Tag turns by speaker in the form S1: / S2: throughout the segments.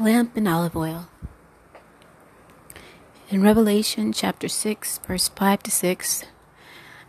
S1: lamp and olive oil. In Revelation chapter 6, verse 5 to 6,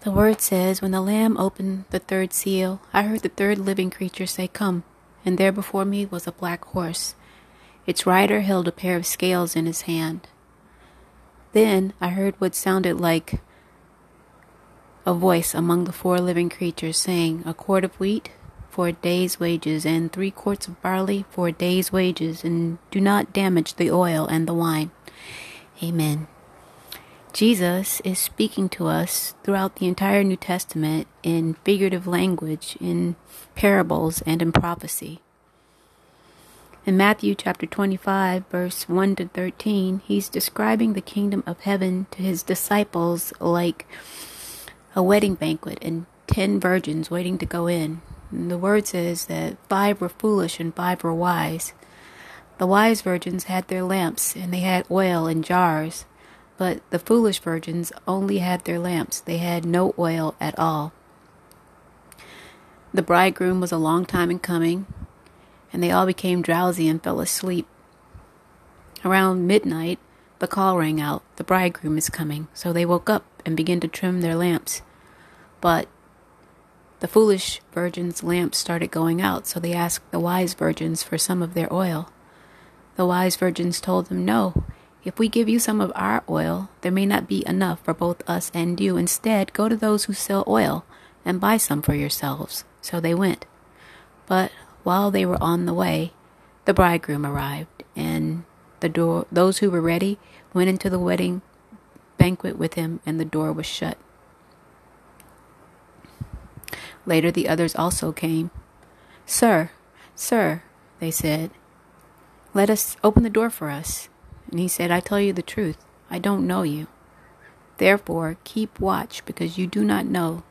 S1: the word says, When the Lamb opened the third seal, I heard the third living creature say, Come. And there before me was a black horse. Its rider held a pair of scales in his hand. Then I heard what sounded like a voice among the four living creatures saying, A quart of wheat for a day's wages, and three quarts of barley for a day's wages, and do not damage the oil and the wine. Amen. Jesus is speaking to us throughout the entire New Testament in figurative language, in parables, and in prophecy. In Matthew chapter 25, verse 1 to 13, he's describing the kingdom of heaven to his disciples like a wedding banquet and ten virgins waiting to go in. The word says that five were foolish and five were wise. The wise virgins had their lamps and they had oil in jars, but the foolish virgins only had their lamps. They had no oil at all. The bridegroom was a long time in coming, and they all became drowsy and fell asleep. Around midnight, the call rang out, The bridegroom is coming. So they woke up and began to trim their lamps. But the foolish virgins' lamps started going out, so they asked the wise virgins for some of their oil. The wise virgins told them, No, if we give you some of our oil, there may not be enough for both us and you. Instead, go to those who sell oil and buy some for yourselves. So they went. But while they were on the way, the bridegroom arrived, and the door those who were ready went into the wedding banquet with him, and the door was shut. Later the others also came. Sir, sir, they said, let us open the door for us. And he said, I tell you the truth, I don't know you. Therefore, keep watch, because you do not know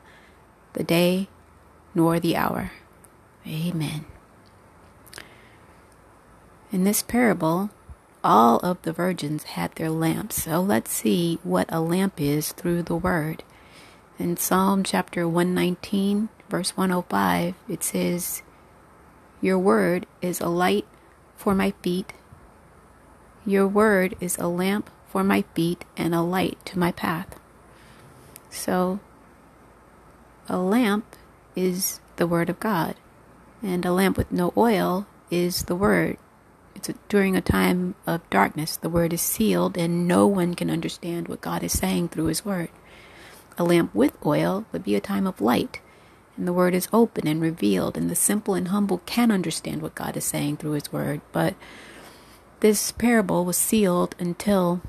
S1: the day nor the hour. Amen. In this parable, all of the virgins had their lamps. So let's see what a lamp is through the word. In Psalm chapter 119, verse 105, it says, Your word is a light for my feet. Your word is a lamp for my feet and a light to my path. So, a lamp is the word of God, and a lamp with no oil is the word. It's a, during a time of darkness, the word is sealed, and no one can understand what God is saying through his word. A lamp with oil would be a time of light and the word is open and revealed, and the simple and humble can understand what God is saying through his word. But this parable was sealed until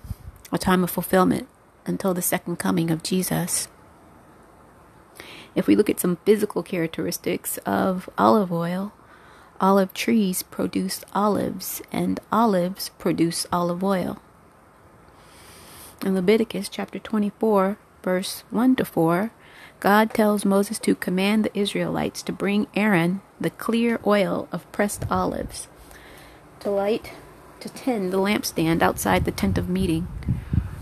S1: a time of fulfillment, until the second coming of Jesus. If we look at some physical characteristics of olive oil, olive trees produce olives, and olives produce olive oil. In Leviticus chapter 24, verse 1 to 4, God tells Moses to command the Israelites to bring Aaron the clear oil of pressed olives to light, to tend the lampstand outside the tent of meeting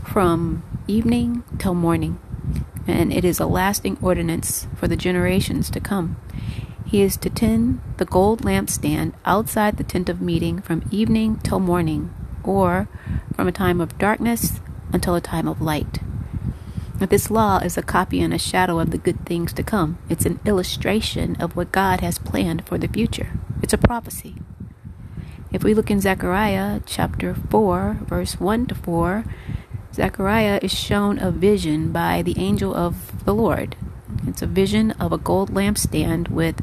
S1: from evening till morning. And it is a lasting ordinance for the generations to come. He is to tend the gold lampstand outside the tent of meeting from evening till morning, or from a time of darkness until a time of light. This law is a copy and a shadow of the good things to come. It's an illustration of what God has planned for the future. It's a prophecy. If we look in Zechariah chapter 4, verse 1 to 4, Zechariah is shown a vision by the angel of the Lord. It's a vision of a gold lampstand with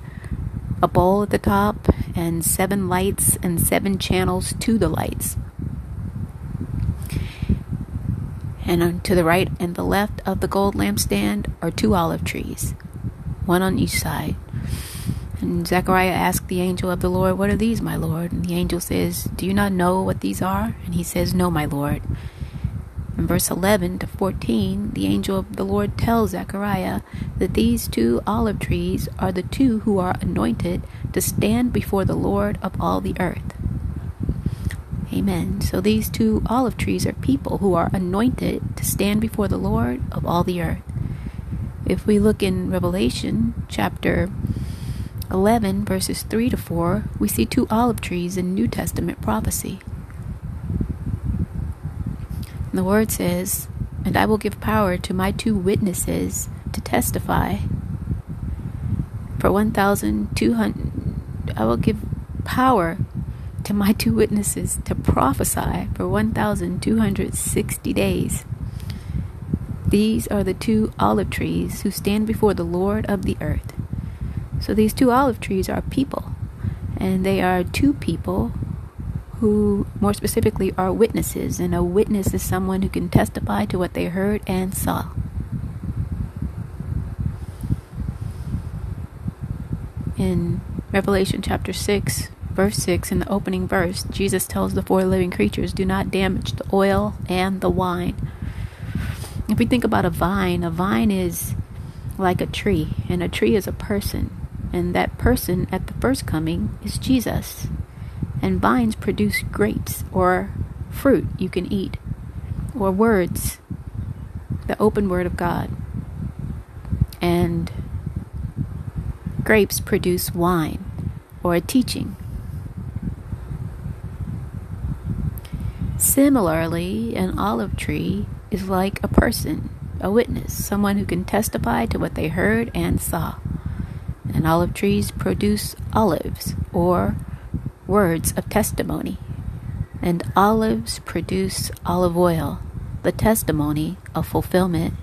S1: a bowl at the top and seven lights and seven channels to the lights. And to the right and the left of the gold lampstand are two olive trees, one on each side. And Zechariah asked the angel of the Lord, What are these, my Lord? And the angel says, Do you not know what these are? And he says, No, my Lord. In verse 11 to 14, the angel of the Lord tells Zechariah that these two olive trees are the two who are anointed to stand before the Lord of all the earth. Amen. So these two olive trees are people who are anointed to stand before the Lord of all the earth. If we look in Revelation chapter 11, verses 3 to 4, we see two olive trees in New Testament prophecy. And the word says, And I will give power to my two witnesses to testify. For 1,200, I will give power to my two witnesses to prophesy for 1,260 days. These are the two olive trees who stand before the Lord of the earth. So these two olive trees are people, and they are two people who, more specifically, are witnesses. And a witness is someone who can testify to what they heard and saw. In Revelation chapter 6, verse 6, in the opening verse, Jesus tells the four living creatures, Do not damage the oil and the wine. If we think about a vine, a vine is like a tree, and a tree is a person. And that person at the first coming is Jesus. And vines produce grapes or fruit you can eat, or words, the open word of God. And grapes produce wine or a teaching. Similarly, an olive tree is like a person, a witness, someone who can testify to what they heard and saw. And olive trees produce olives or words of testimony. And olives produce olive oil, the testimony of fulfillment.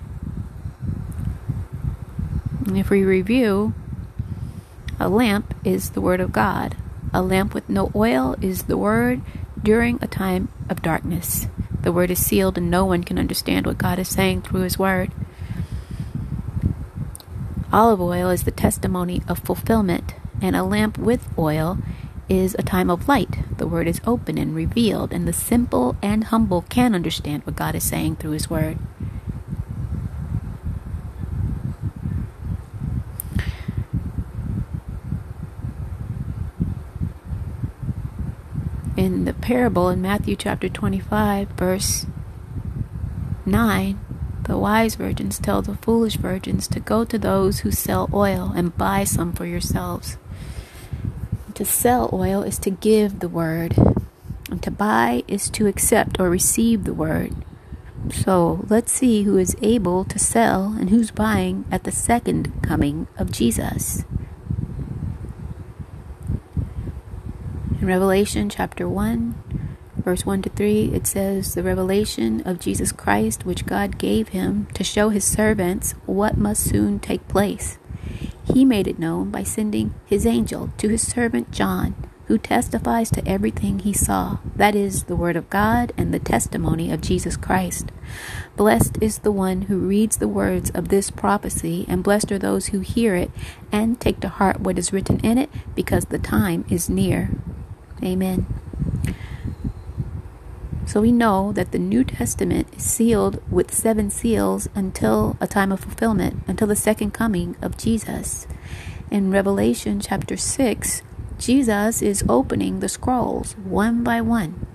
S1: If we review, a lamp is the Word of God. A lamp with no oil is the Word during a time of darkness. The Word is sealed and no one can understand what God is saying through His Word. Olive oil is the testimony of fulfillment, and a lamp with oil is a time of light. The Word is open and revealed, and the simple and humble can understand what God is saying through His Word. in the parable in Matthew chapter 25, verse 9, the wise virgins tell the foolish virgins to go to those who sell oil and buy some for yourselves. To sell oil is to give the word, and to buy is to accept or receive the word. So let's see who is able to sell and who's buying at the second coming of Jesus. In Revelation chapter 1, verse 1 to 3, it says, The revelation of Jesus Christ, which God gave him to show his servants what must soon take place. He made it known by sending his angel to his servant John, who testifies to everything he saw. That is the word of God and the testimony of Jesus Christ. Blessed is the one who reads the words of this prophecy, and blessed are those who hear it and take to heart what is written in it, because the time is near. Amen. So we know that the New Testament is sealed with seven seals until a time of fulfillment, until the second coming of Jesus. In Revelation chapter 6, Jesus is opening the scrolls one by one.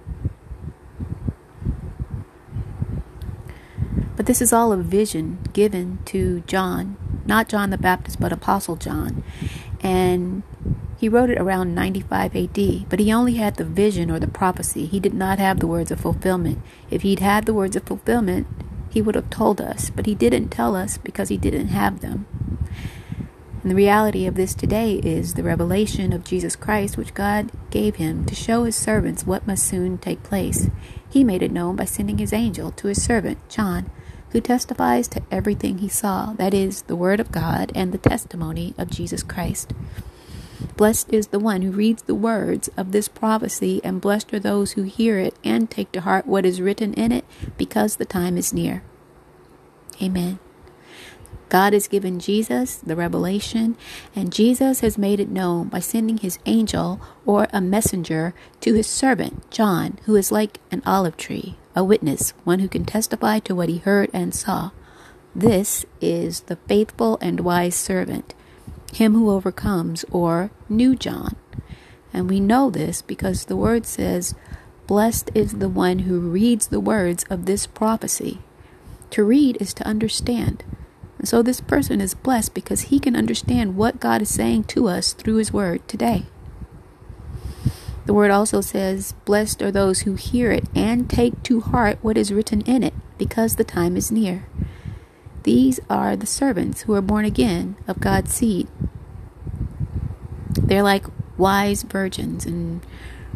S1: But this is all a vision given to John, not John the Baptist, but Apostle John. And he wrote it around 95 AD, but he only had the vision or the prophecy. He did not have the words of fulfillment. If he'd had the words of fulfillment, he would have told us, but he didn't tell us because he didn't have them. And the reality of this today is the revelation of Jesus Christ, which God gave him to show his servants what must soon take place. He made it known by sending his angel to his servant, John, who testifies to everything he saw that is, the Word of God and the testimony of Jesus Christ. Blessed is the one who reads the words of this prophecy, and blessed are those who hear it and take to heart what is written in it, because the time is near. Amen. God has given Jesus the revelation, and Jesus has made it known by sending his angel or a messenger to his servant, John, who is like an olive tree, a witness, one who can testify to what he heard and saw. This is the faithful and wise servant him who overcomes, or New John. And we know this because the word says, Blessed is the one who reads the words of this prophecy. To read is to understand. And so this person is blessed because he can understand what God is saying to us through his word today. The word also says, Blessed are those who hear it and take to heart what is written in it, because the time is near. These are the servants who are born again of God's seed. They're like wise virgins. In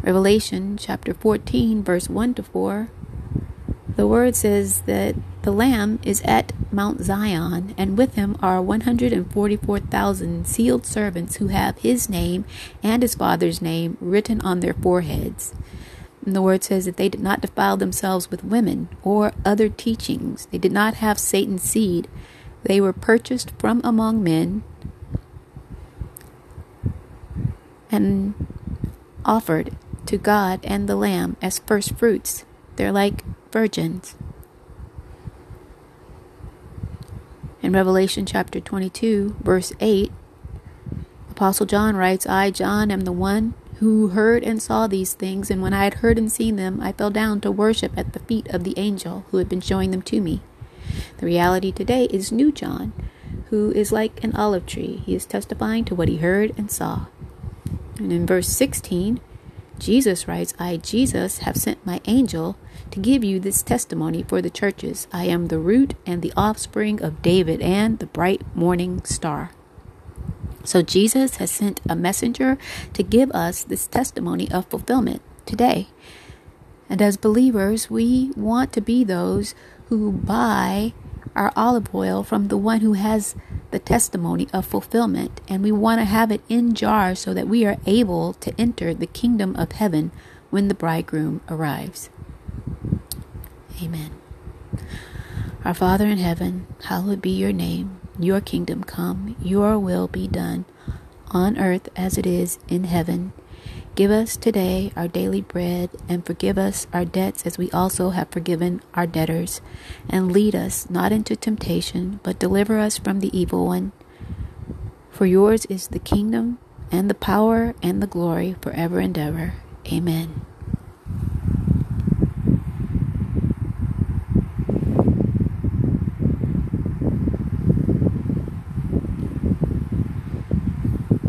S1: Revelation chapter 14, verse 1 to 4, the word says that the Lamb is at Mount Zion, and with him are 144,000 sealed servants who have his name and his Father's name written on their foreheads. And the word says that they did not defile themselves with women or other teachings. They did not have Satan's seed. They were purchased from among men and offered to God and the Lamb as first fruits. They're like virgins. In Revelation chapter 22, verse 8, Apostle John writes, I, John, am the one who heard and saw these things, and when I had heard and seen them, I fell down to worship at the feet of the angel who had been showing them to me. The reality today is New John, who is like an olive tree. He is testifying to what he heard and saw. And in verse 16, Jesus writes, I, Jesus, have sent my angel to give you this testimony for the churches. I am the root and the offspring of David and the bright morning star. So Jesus has sent a messenger to give us this testimony of fulfillment today. And as believers, we want to be those who buy our olive oil from the one who has the testimony of fulfillment, and we want to have it in jars so that we are able to enter the kingdom of heaven when the bridegroom arrives. Amen. Our Father in heaven, hallowed be your name. Your kingdom come, your will be done, on earth as it is in heaven. Give us today our daily bread, and forgive us our debts as we also have forgiven our debtors. And lead us not into temptation, but deliver us from the evil one. For yours is the kingdom, and the power, and the glory forever and ever. Amen.